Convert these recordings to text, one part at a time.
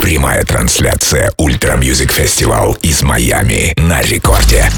Прямая трансляция Ультра Мьюзик Фестивал из Майами на рекорде.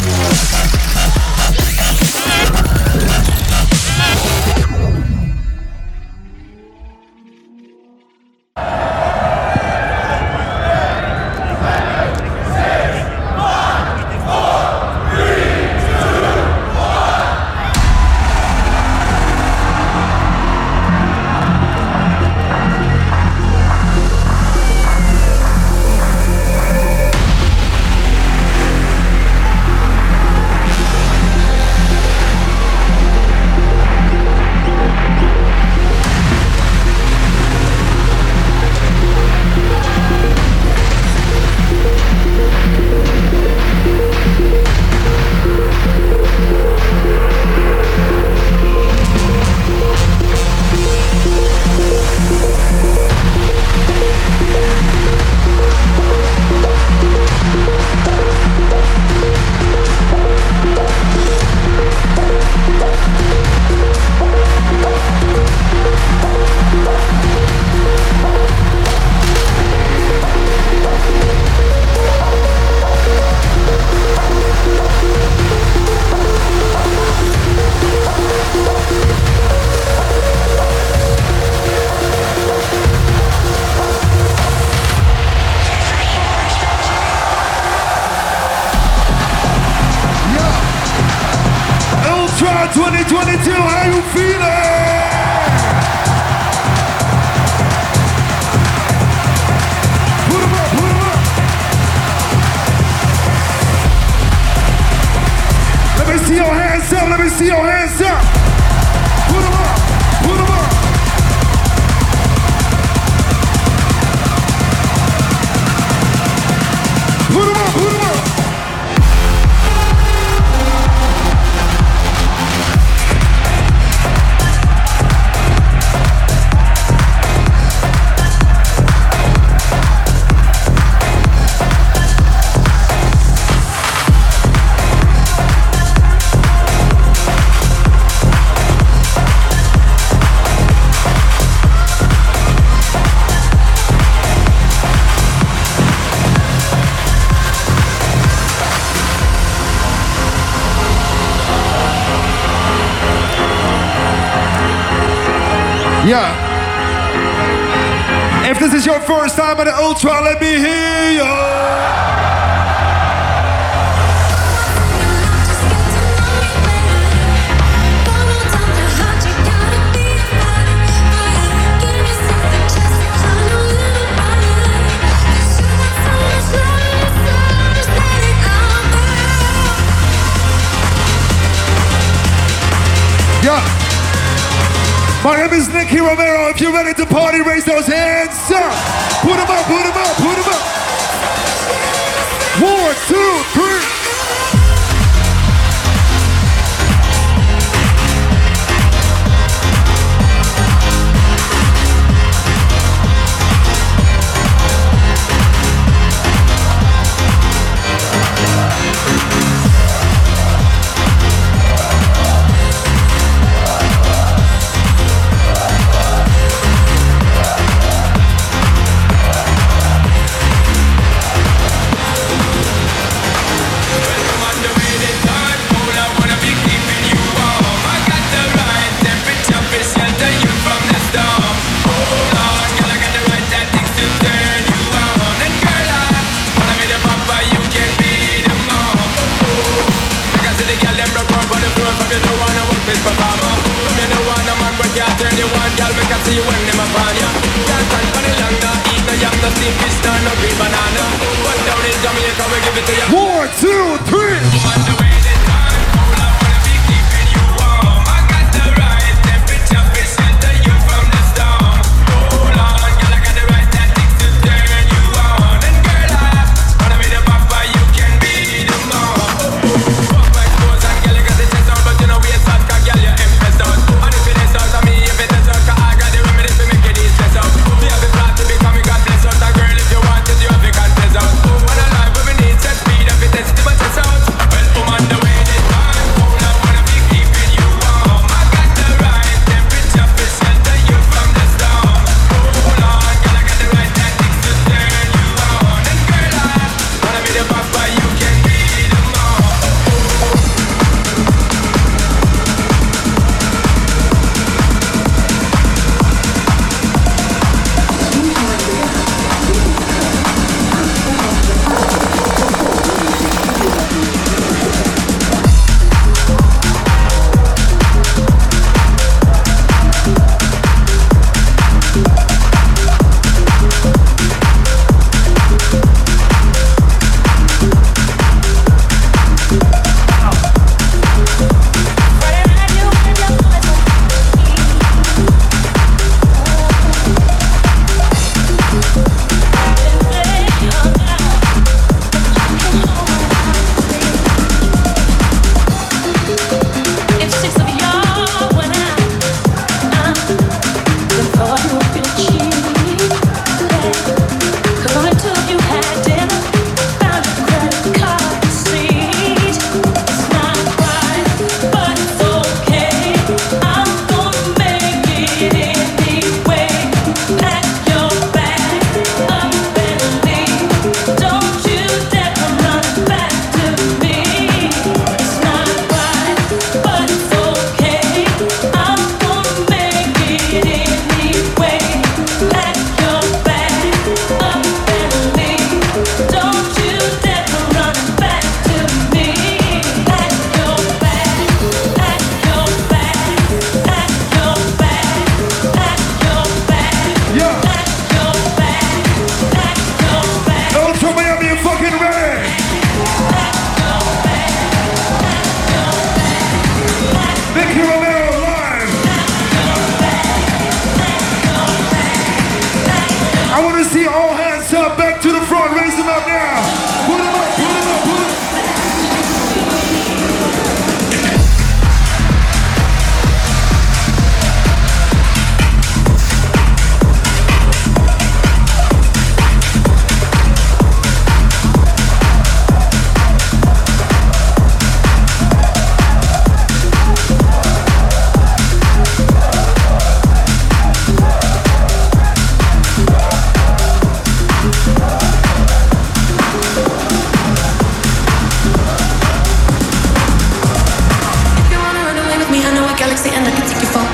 Time the Ultra, let me hear you. My name is Nicky Romero. If you're ready to party, raise those hands up. Put them up, put them up, put them up.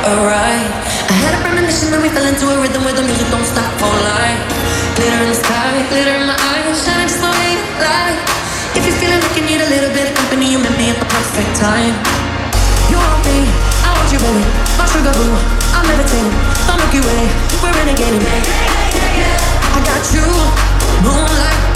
alright. I had a premonition that we fell into a rhythm where the music don't stop for life. Glitter in the sky, glitter in my eyes, shining slowly light. If you're feeling like you need a little bit of company, you met me at the perfect time. You want me, I want you, baby. My sugar boo, I'm levitating. The Milky Way, we're in a game. I got you, moonlight.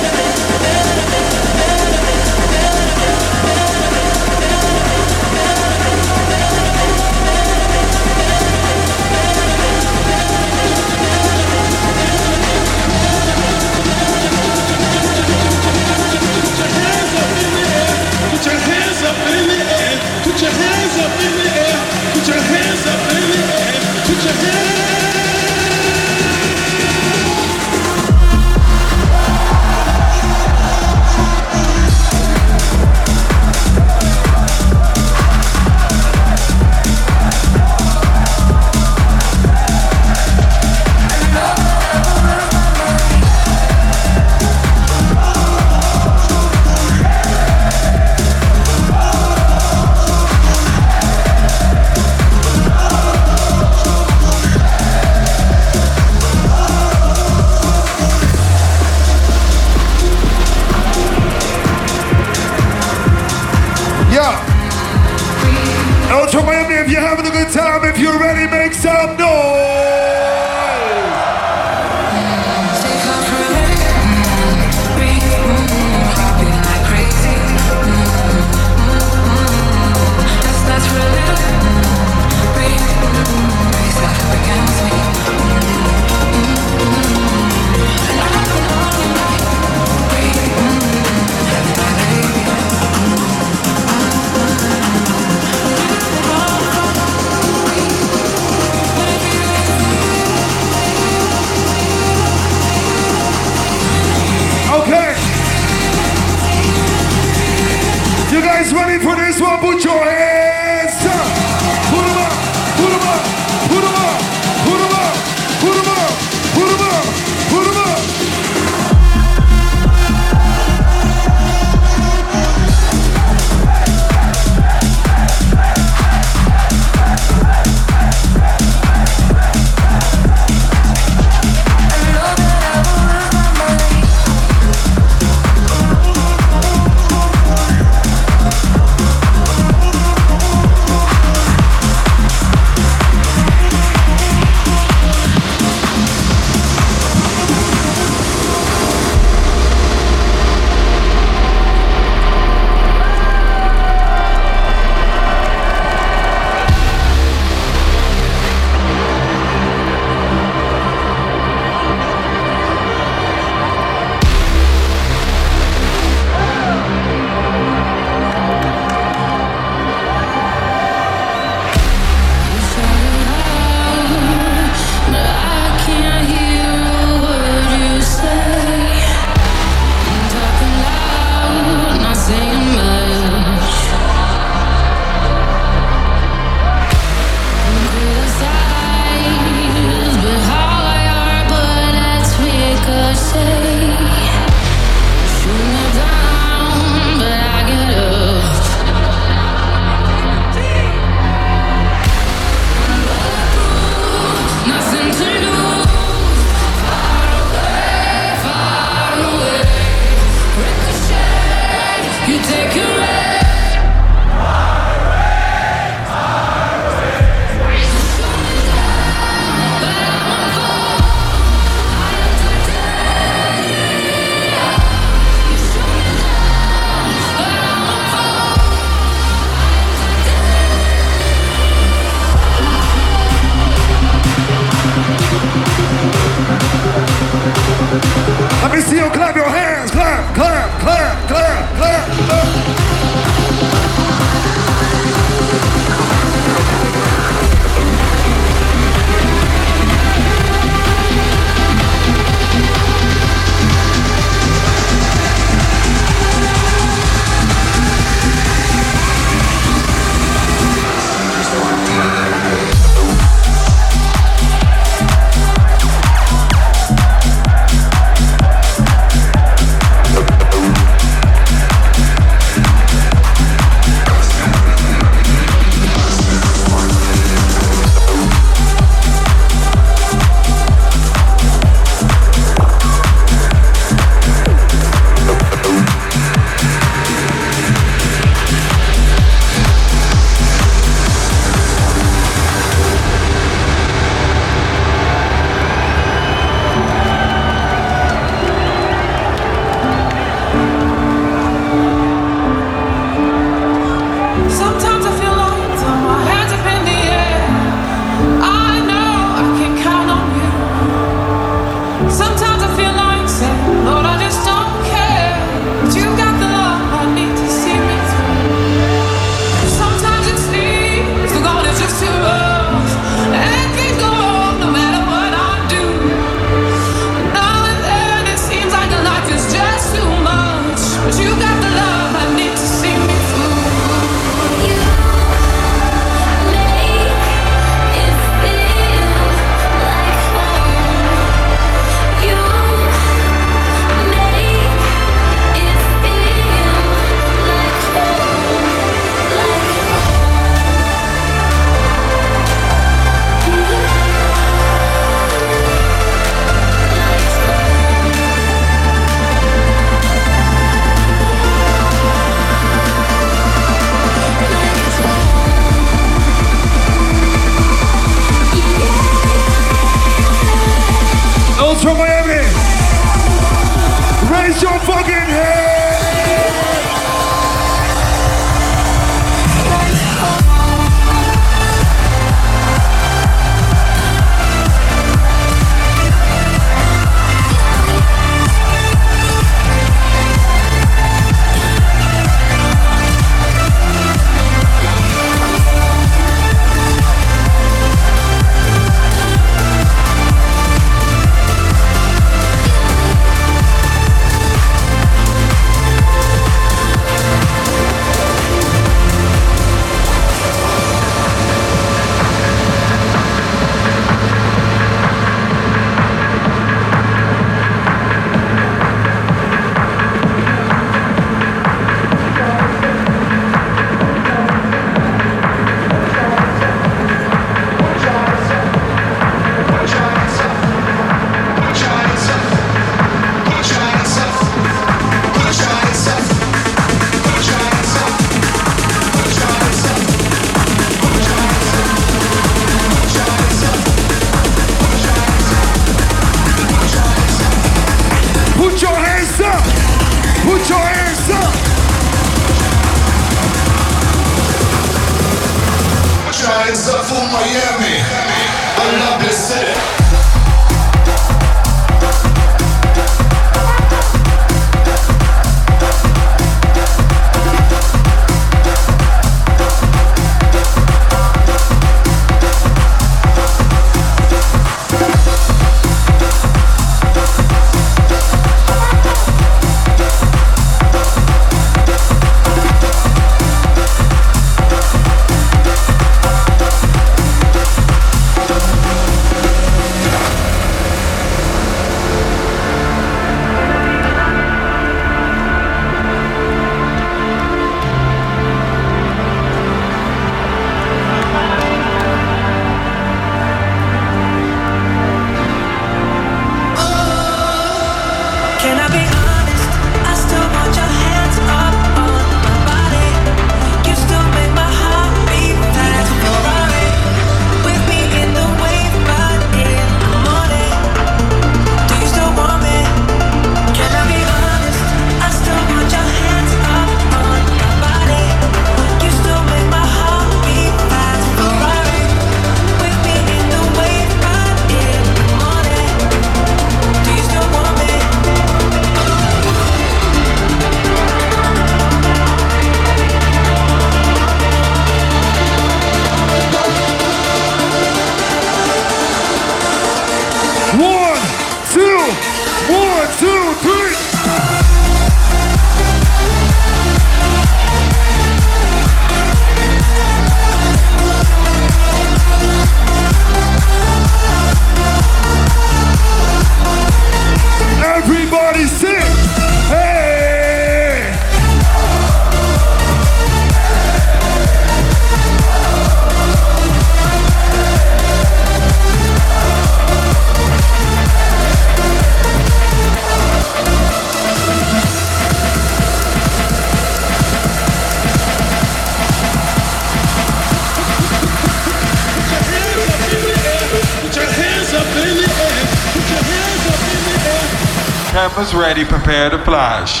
Ready, prepare to flash.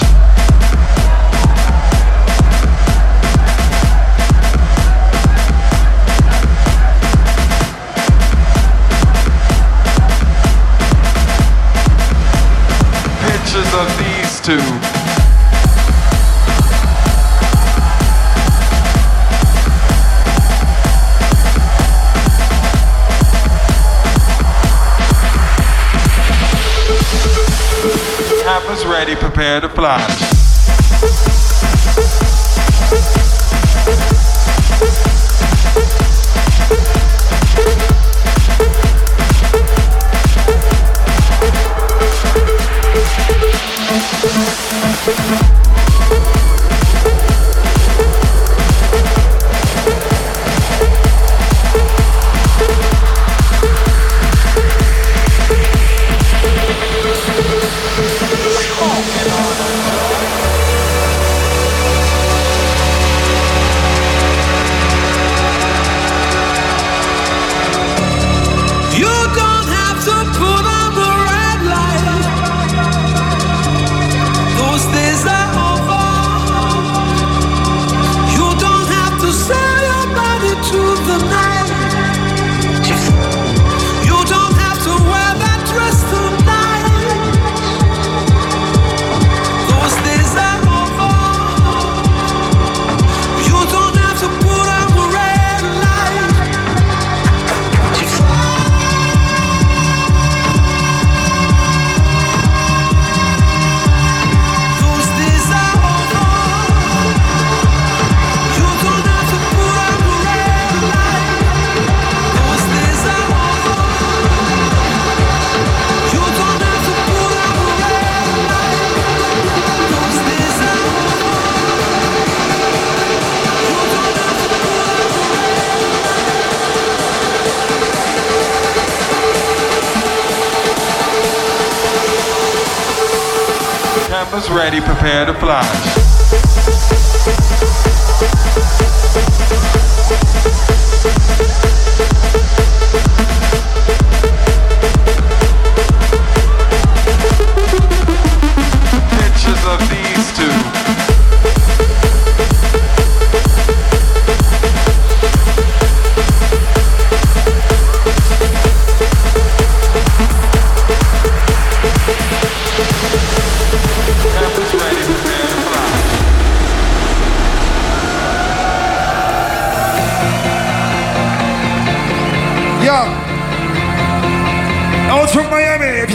Pictures of these two. Prepare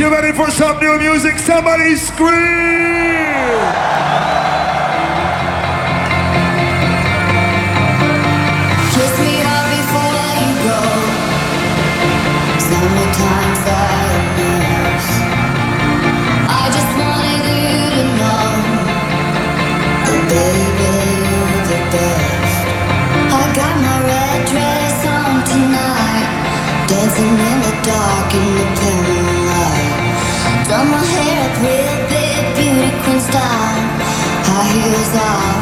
Ready for some new music, somebody scream. Real big, beauty queen style. High heels off,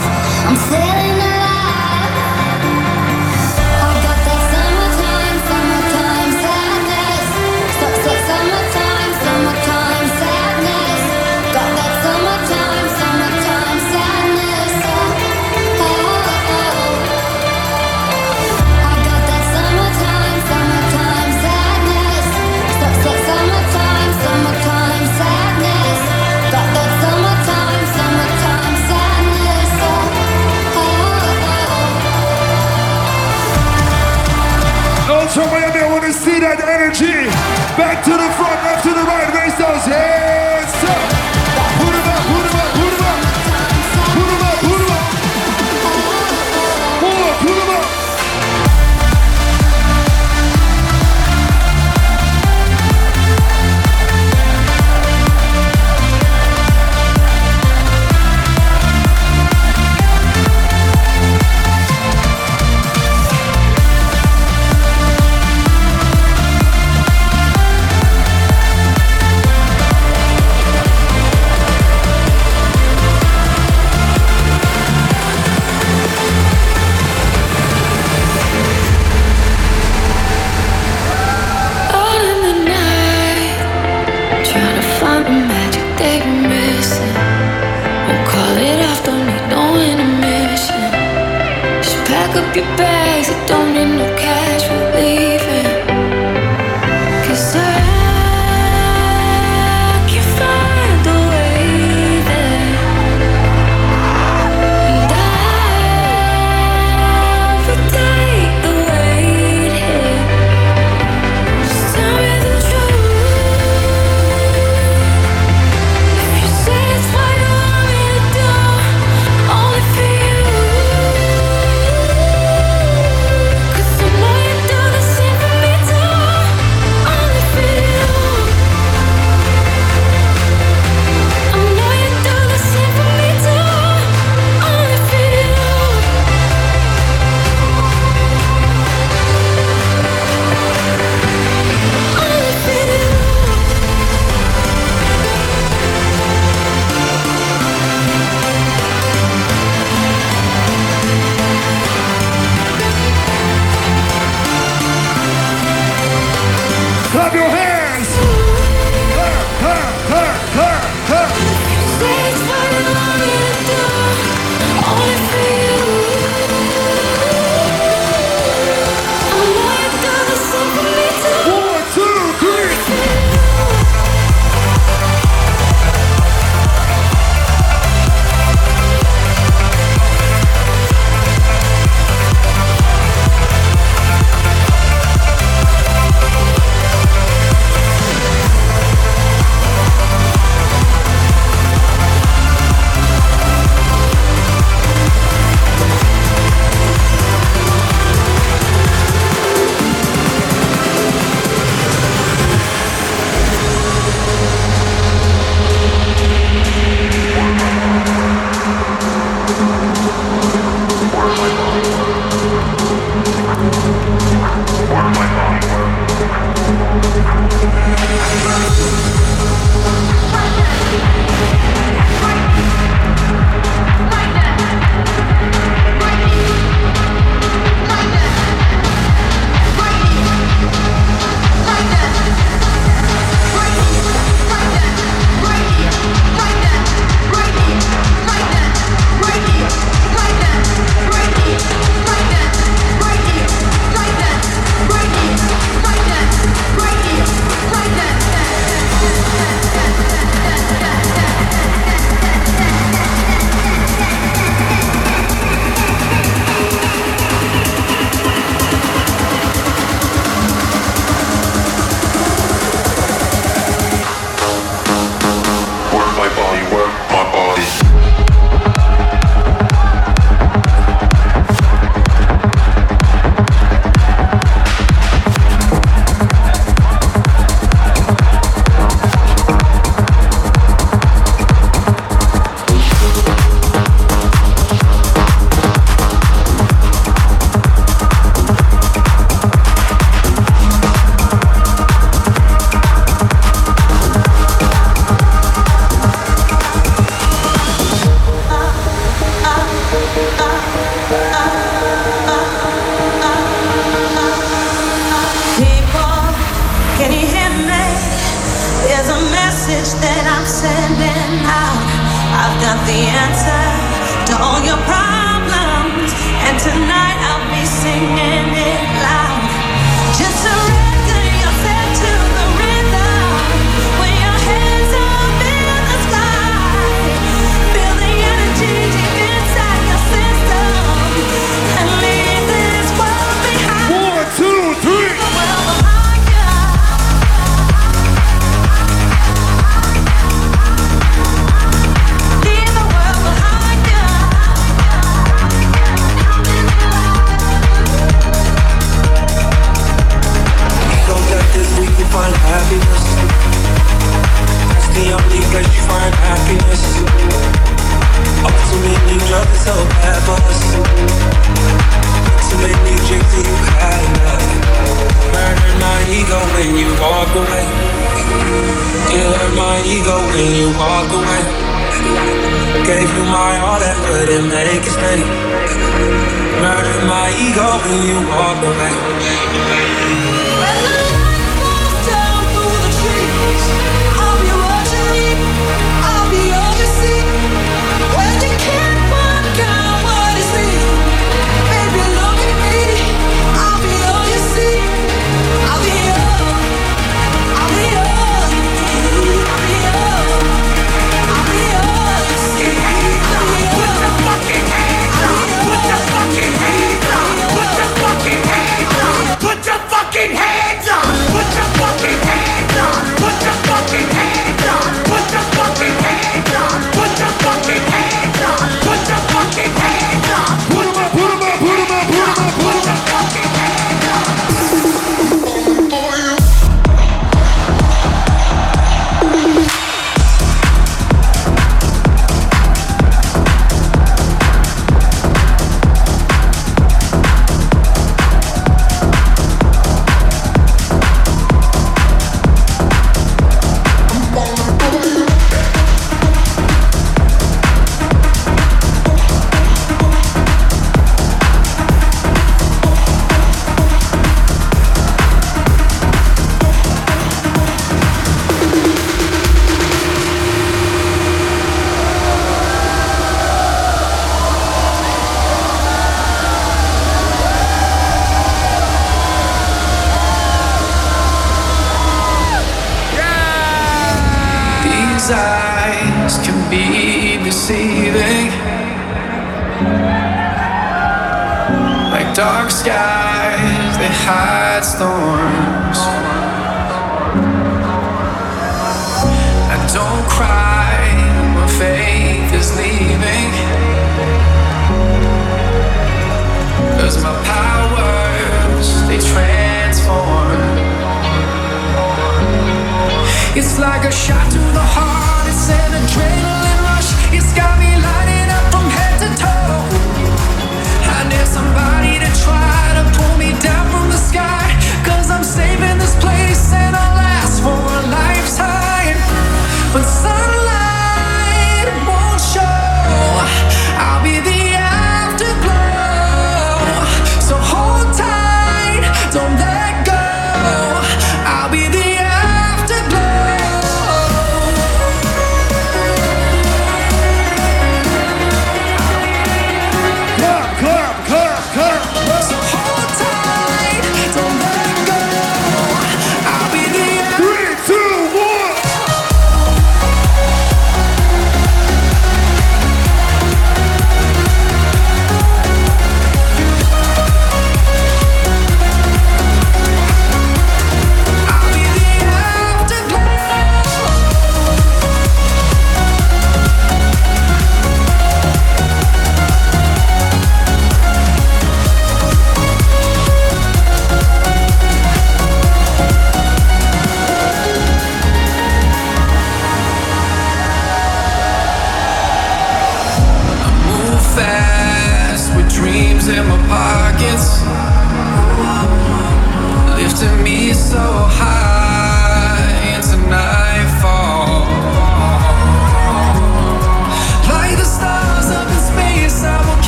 energy. Back to the front,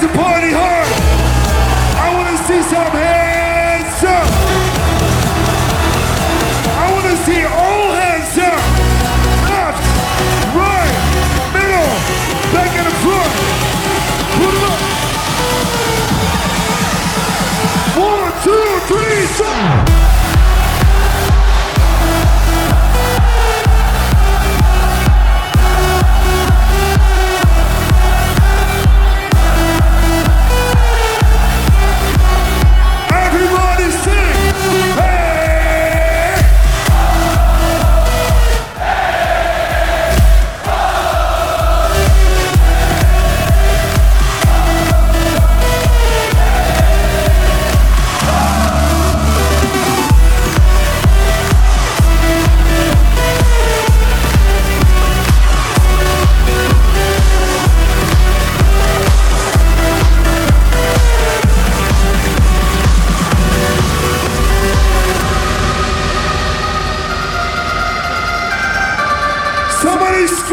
to party hard. I want to see some hands up. I want to see all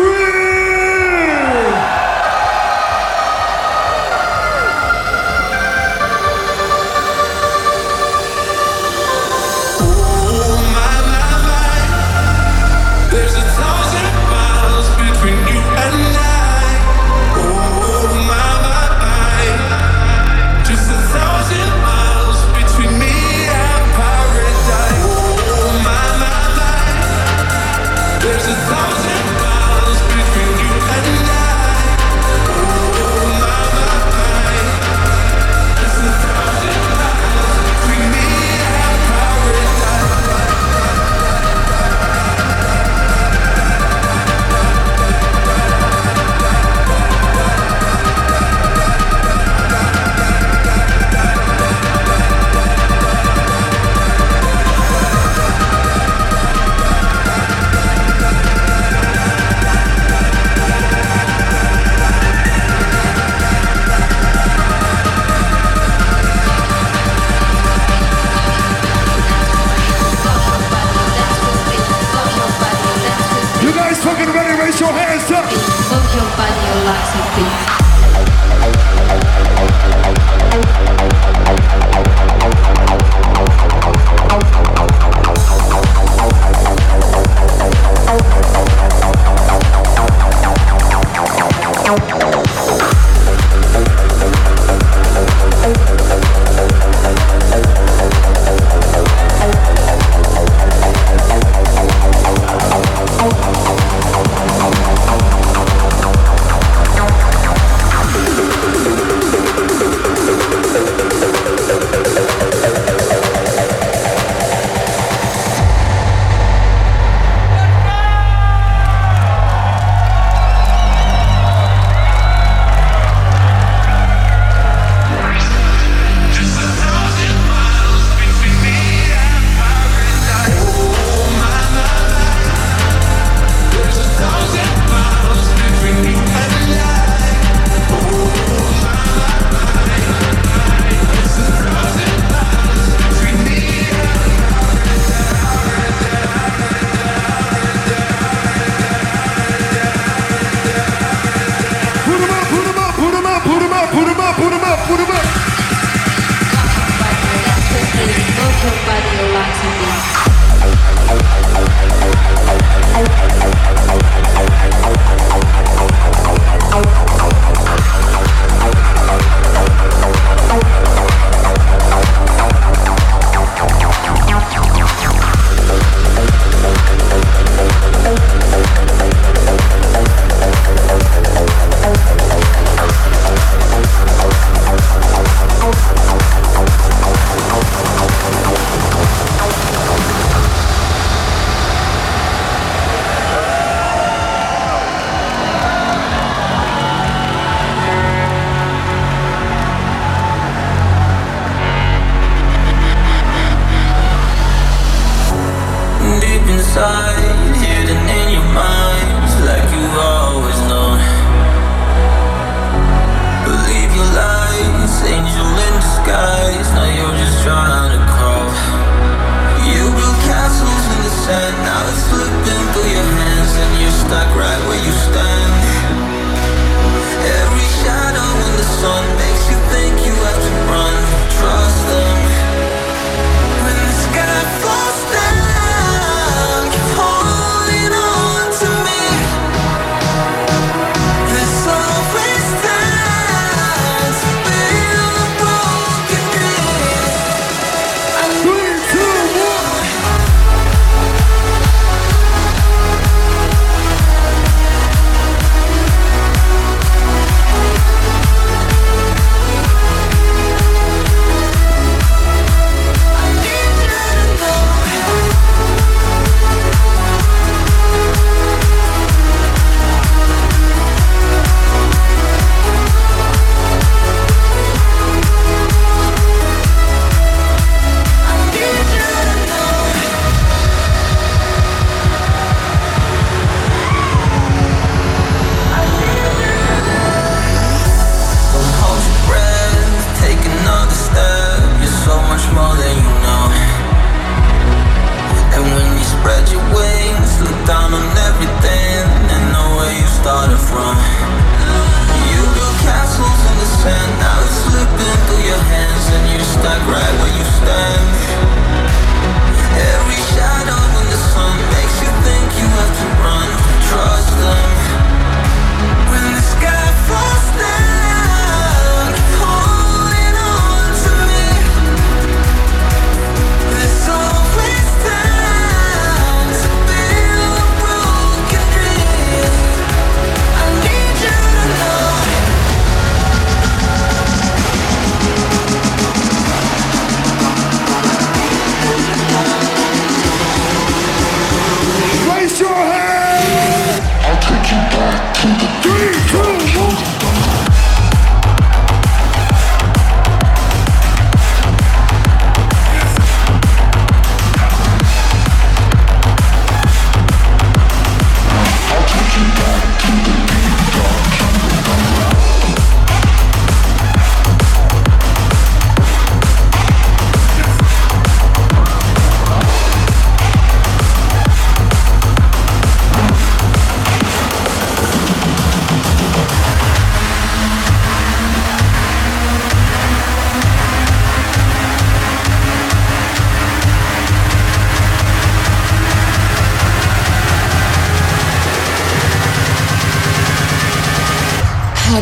free!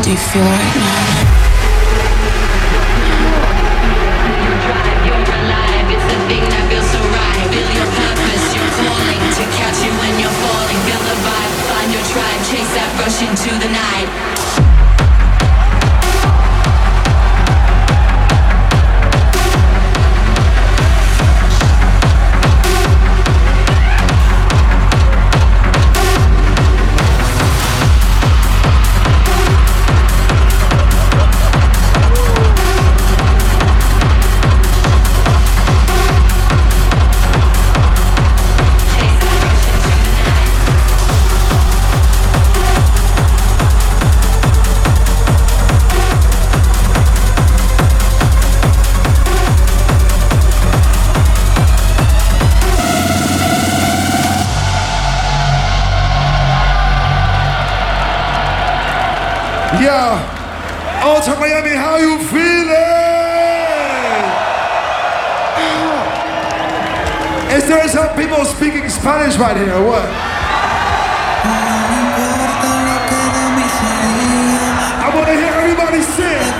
do you feel like? to Miami. How you feeling? Is there some people speaking Spanish right here what? I want to hear everybody sing.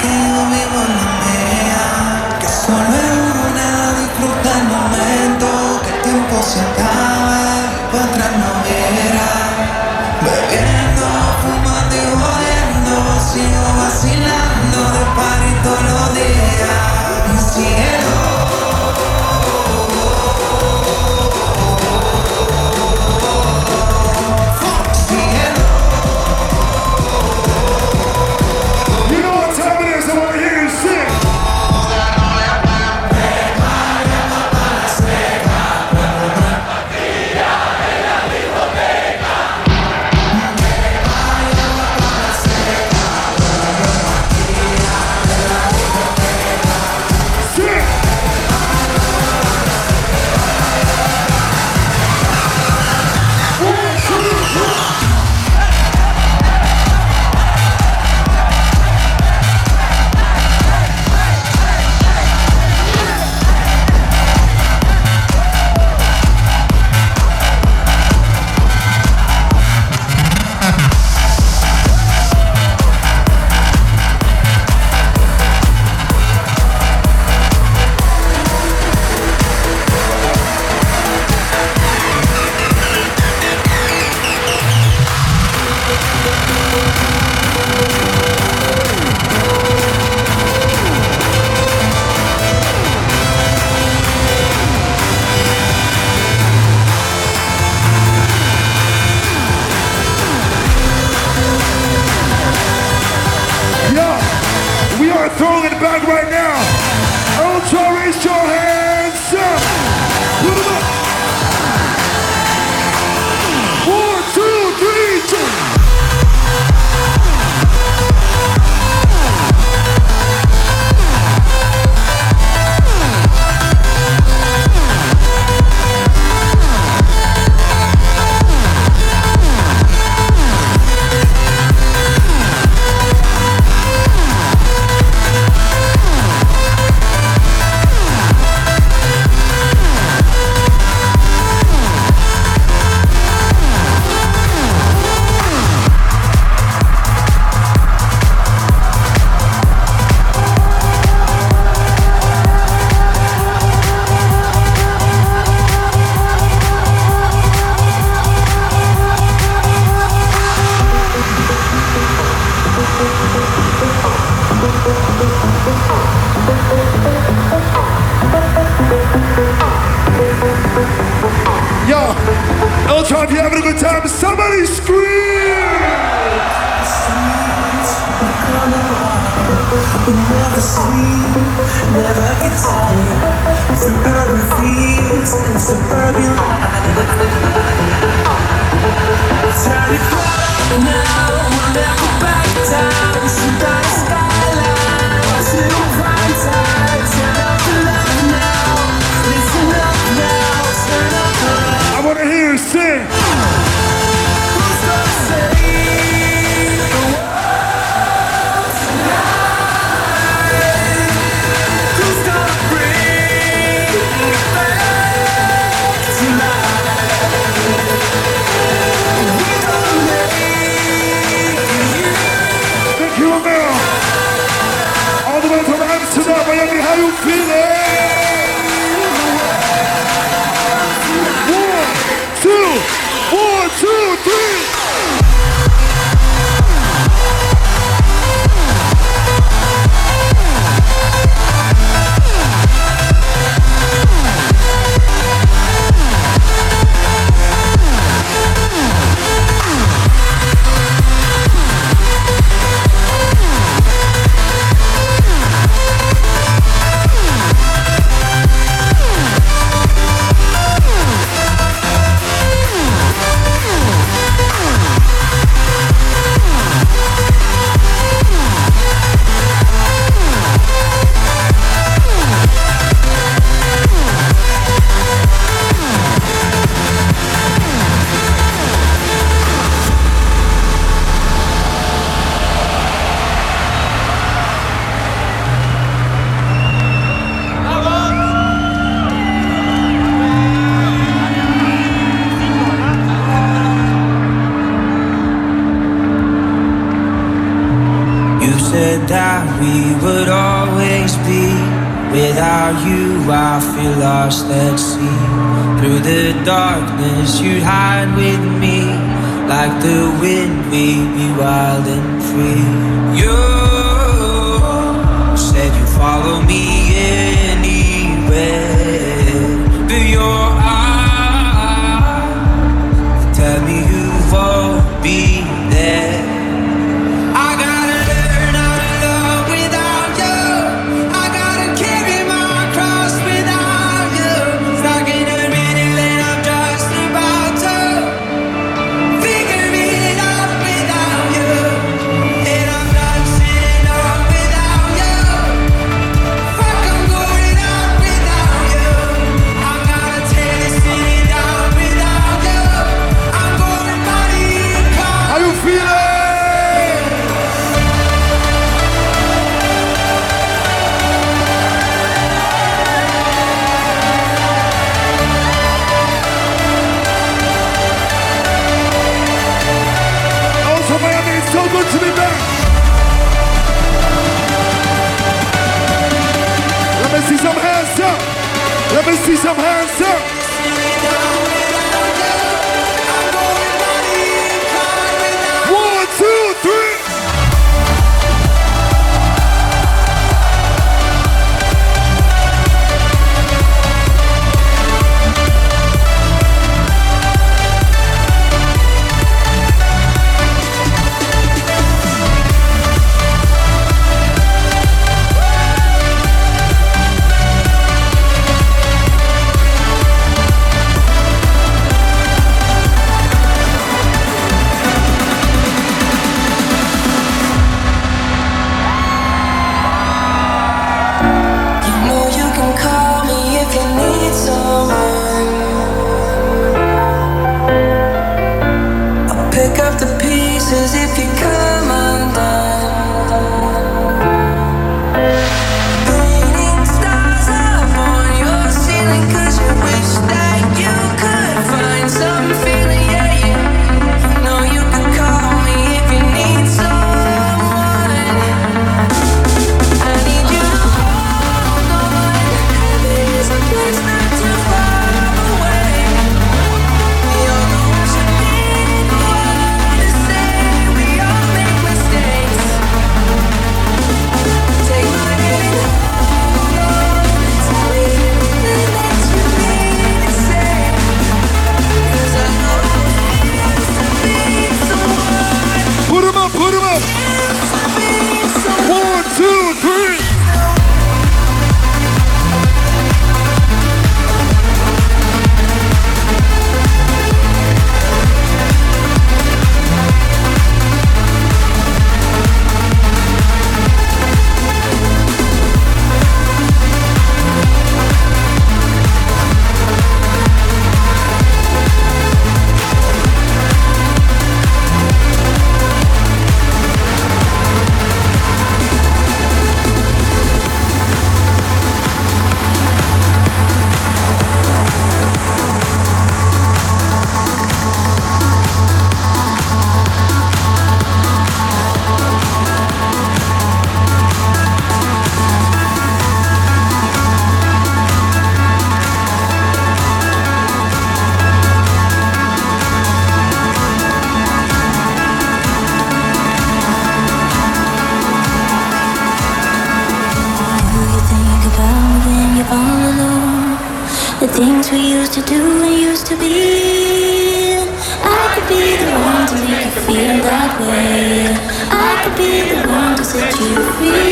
be the one to set you free.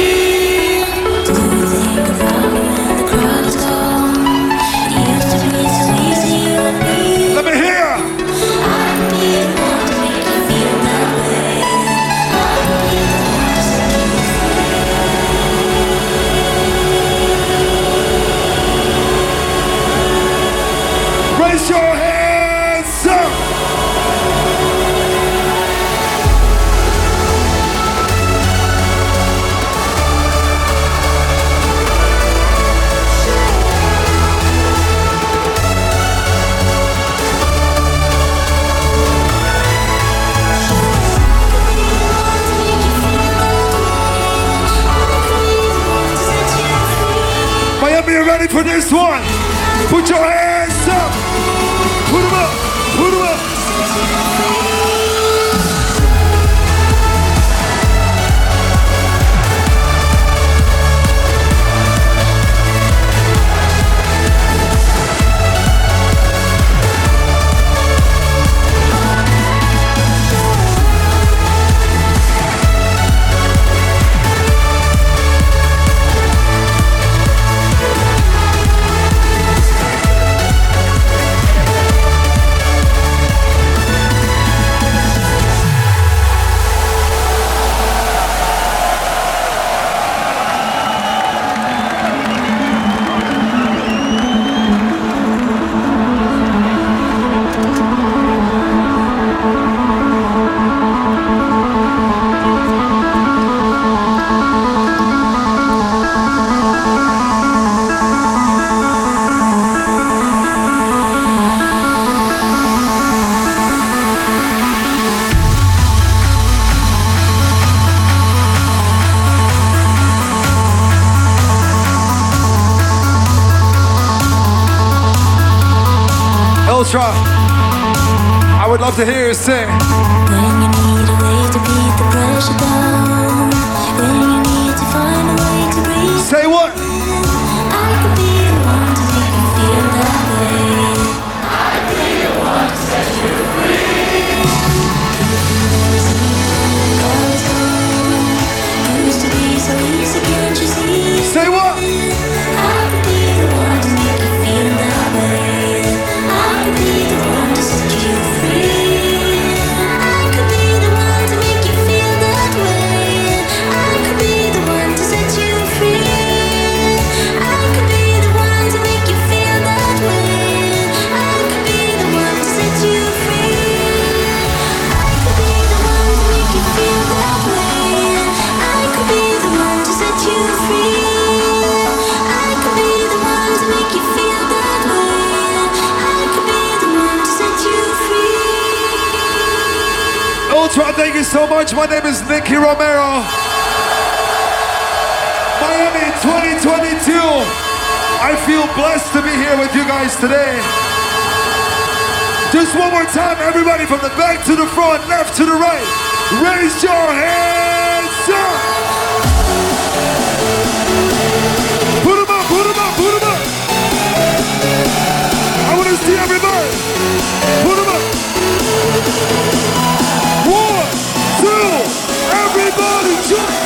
Ultra. I would love to hear you sing. Thank you so much. My name is Nicky Romero. Miami 2022. I feel blessed to be here with you guys today. Just one more time, everybody, from the back to the front, left to the right, raise your hands up. Put them up, put them up, put them up. I want to see everybody. Put them up. Everybody jump!